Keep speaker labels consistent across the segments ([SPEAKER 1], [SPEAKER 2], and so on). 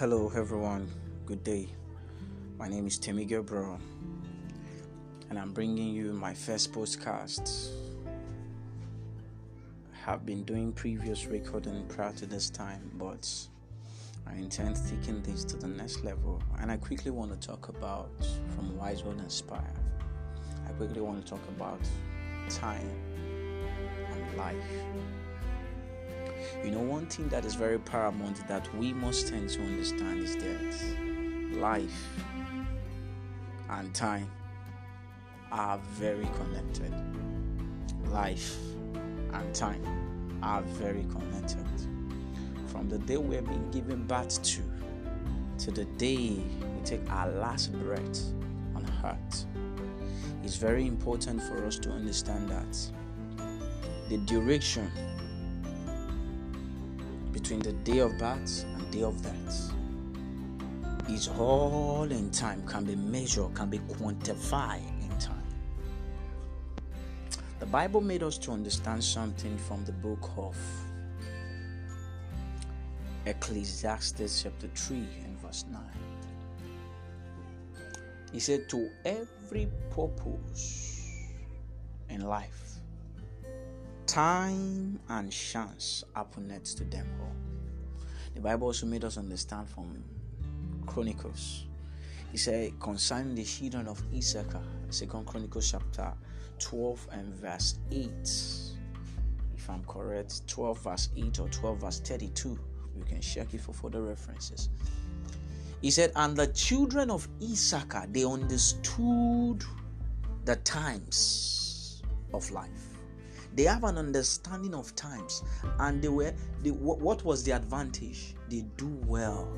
[SPEAKER 1] Hello, everyone. Good day. My name is Timmy Gebro, and I'm bringing you my first podcast. I have been doing previous recording prior to this time, but I intend taking this to the next level. And I quickly want to talk about from Wise World Inspire. I quickly want to talk about time and life. You know, one thing that is very paramount that we must tend to understand is that life and time are very connected. Life and time are very connected. From the day we're being given birth to, to the day we take our last breath on earth, it's very important for us to understand that the duration between the day of birth and day of death is all in time, can be measured, can be quantified in time. The Bible made us to understand something from the book of Ecclesiastes, chapter 3, and verse 9. He said, To every purpose in life, time and chance happeneth to them all. The Bible also made us understand from Chronicles. He said concerning the children of Issachar, Second Chronicles chapter 12 and verse 8. If I'm correct, 12 verse 8 or 12 verse 32. You can check it for further references. He said, And the children of Issachar, they understood the times of life they have an understanding of times and they were they, what was the advantage? They do well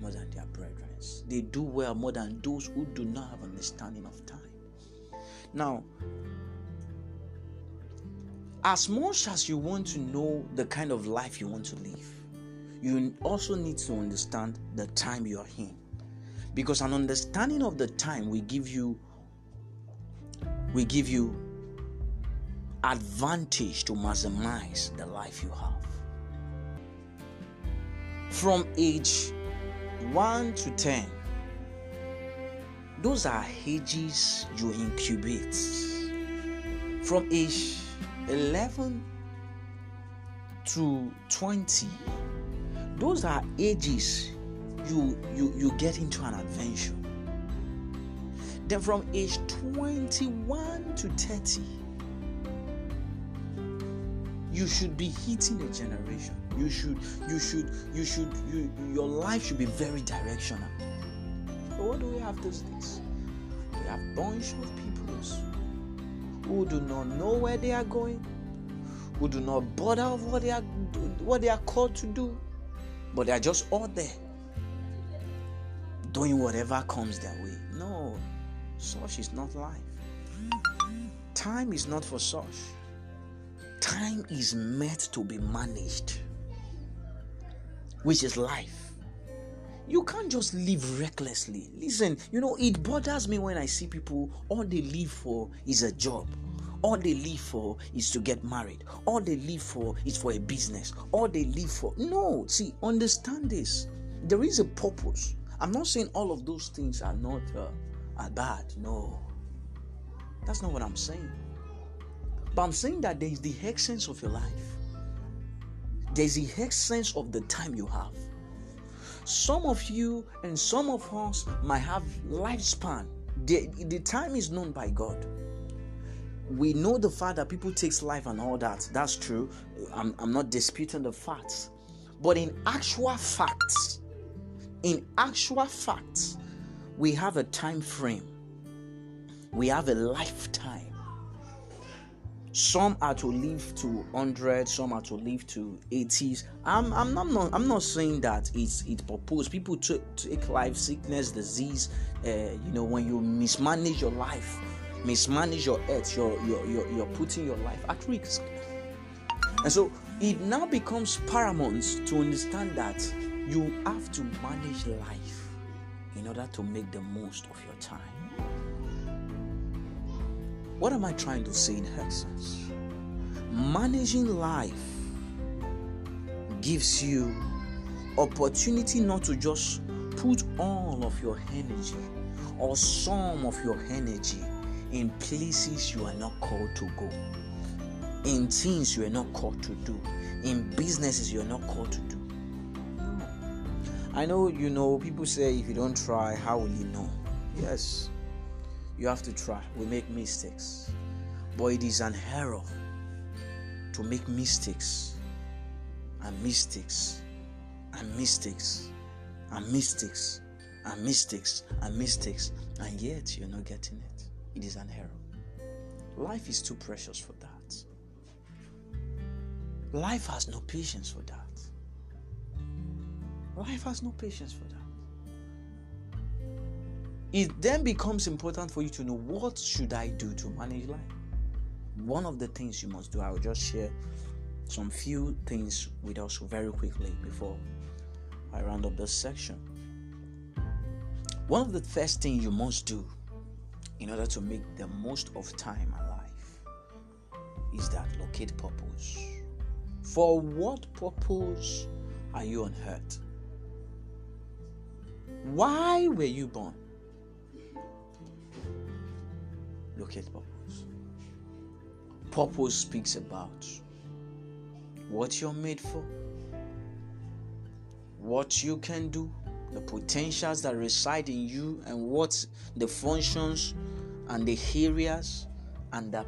[SPEAKER 1] more than their brethren. They do well more than those who do not have understanding of time. Now as much as you want to know the kind of life you want to live you also need to understand the time you are in. Because an understanding of the time will give you will give you advantage to maximize the life you have. From age 1 to 10, those are ages you incubate. From age 11 to 20, those are ages you, you, you get into an adventure. Then from age 21 to 30, you should be hitting a generation. You should you should you should you your life should be very directional. But what do we have these days we have bunch of peoples who do not know where they are going who do not bother of what they are what they are called to do but they are just all there doing whatever comes their way. No such is not life. Time is not for such time is meant to be managed, which is life. You can't just live recklessly. Listen, you know, it bothers me when I see people, all they live for is a job. All they live for is to get married. All they live for is for a business. All they live for. No, see, understand this. There is a purpose. I'm not saying all of those things are not uh, are bad. No. That's not what I'm saying. But I'm saying that there is the essence of your life. There's the essence of the time you have. Some of you and some of us might have lifespan. The, the time is known by God. We know the fact that people takes life and all that. That's true. I'm, I'm not disputing the facts. But in actual facts, in actual facts, we have a time frame. We have a lifetime some are to live to 100 some are to live to 80s i'm i'm not i'm not saying that it's it's proposed people take, take life sickness disease uh, you know when you mismanage your life mismanage your health you're, you're you're you're putting your life at risk. And so it now becomes paramount to understand that you have to manage life in order to make the most of your time what am I trying to say in essence? Managing life gives you opportunity not to just put all of your energy or some of your energy in places you are not called to go, in things you are not called to do, in businesses you are not called to do. I know you know people say if you don't try, how will you know? Yes, you have to try. We make mistakes, but it is an error to make mistakes and mistakes and mistakes and mistakes and mistakes and mistakes, and yet you're not getting it. It is an error. Life is too precious for that. Life has no patience for that. Life has no patience for that. It then becomes important for you to know what should I do to manage life. One of the things you must do, I will just share some few things with us very quickly before I round up this section. One of the first things you must do in order to make the most of time alive is that locate purpose. For what purpose are you on earth? Why were you born? Look at purpose. Purpose speaks about what you're made for, what you can do, the potentials that reside in you, and what the functions and the areas and the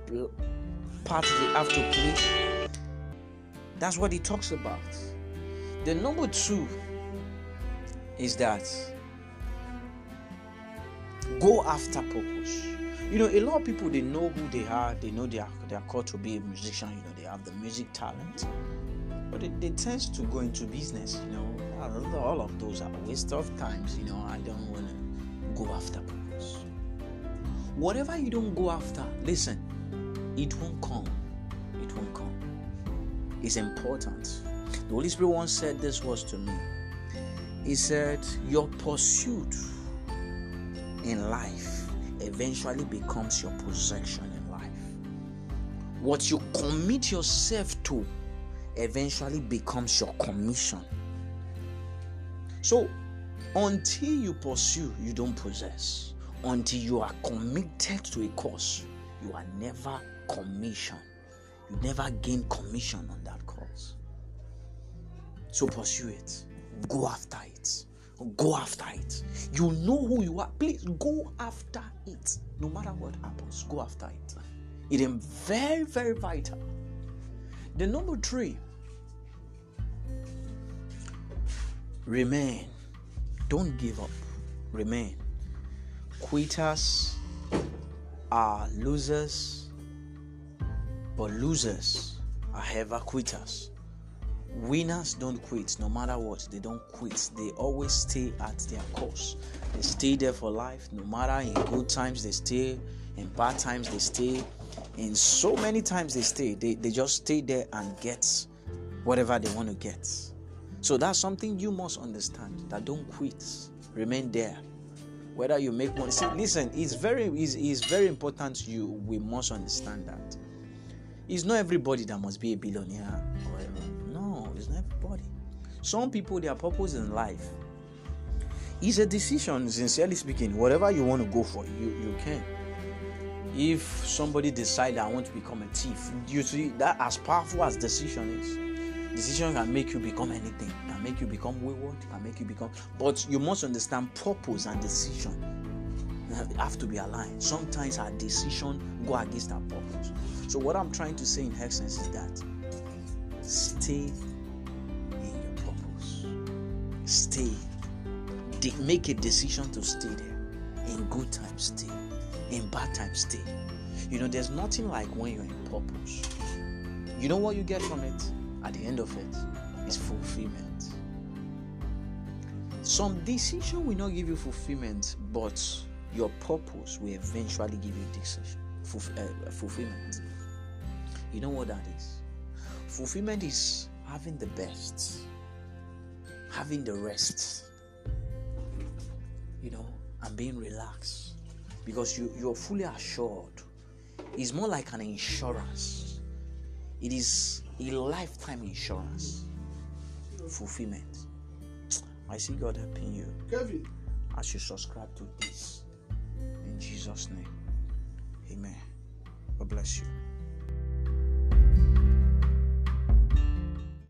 [SPEAKER 1] part they have to play. That's what he talks about. The number two is that Go after purpose. You know, a lot of people they know who they are, they know they are they are called to be a musician, you know, they have the music talent. But they, they tend to go into business, you know. All of those are waste of times, you know. I don't want to go after purpose. Whatever you don't go after, listen, it won't come. It won't come. It's important. The Holy Spirit once said this was to me. He said, Your pursuit in life eventually becomes your possession in life. What you commit yourself to eventually becomes your commission. So, until you pursue, you don't possess. Until you are committed to a cause, you are never commissioned. You never gain commission on that cause. So, pursue it, go after it. Go after it. You know who you are. Please go after it. No matter what happens, go after it. It is very, very vital. The number three remain. Don't give up. Remain. Quitters are losers, but losers are ever quitters. Winners don't quit no matter what, they don't quit. They always stay at their course. They stay there for life, no matter in good times they stay, in bad times they stay, in so many times they stay. They, they just stay there and get whatever they want to get. So that's something you must understand that don't quit, remain there. Whether you make money, see, listen, it's very, it's, it's very important you. We must understand that it's not everybody that must be a billionaire or. Some people, their purpose in life is a decision, sincerely speaking. Whatever you want to go for, you, you can. If somebody decide I want to become a thief, you see that as powerful as decision is, decision can make you become anything, can make you become wayward, can make you become. But you must understand purpose and decision have to be aligned. Sometimes our decision go against our purpose. So what I'm trying to say in essence is that stay stay. De- make a decision to stay there. In good times, stay. In bad times, stay. You know, there's nothing like when you're in purpose. You know what you get from it? At the end of it, is fulfillment. Some decision will not give you fulfillment, but your purpose will eventually give you decision, uh, fulfillment. You know what that is? Fulfillment is having the best having the rest, you know, and being relaxed because you, you're fully assured. It's more like an insurance, it is a lifetime insurance fulfillment. I see God helping you
[SPEAKER 2] Kevin.
[SPEAKER 1] as you subscribe to this. In Jesus' name. Amen. God bless you.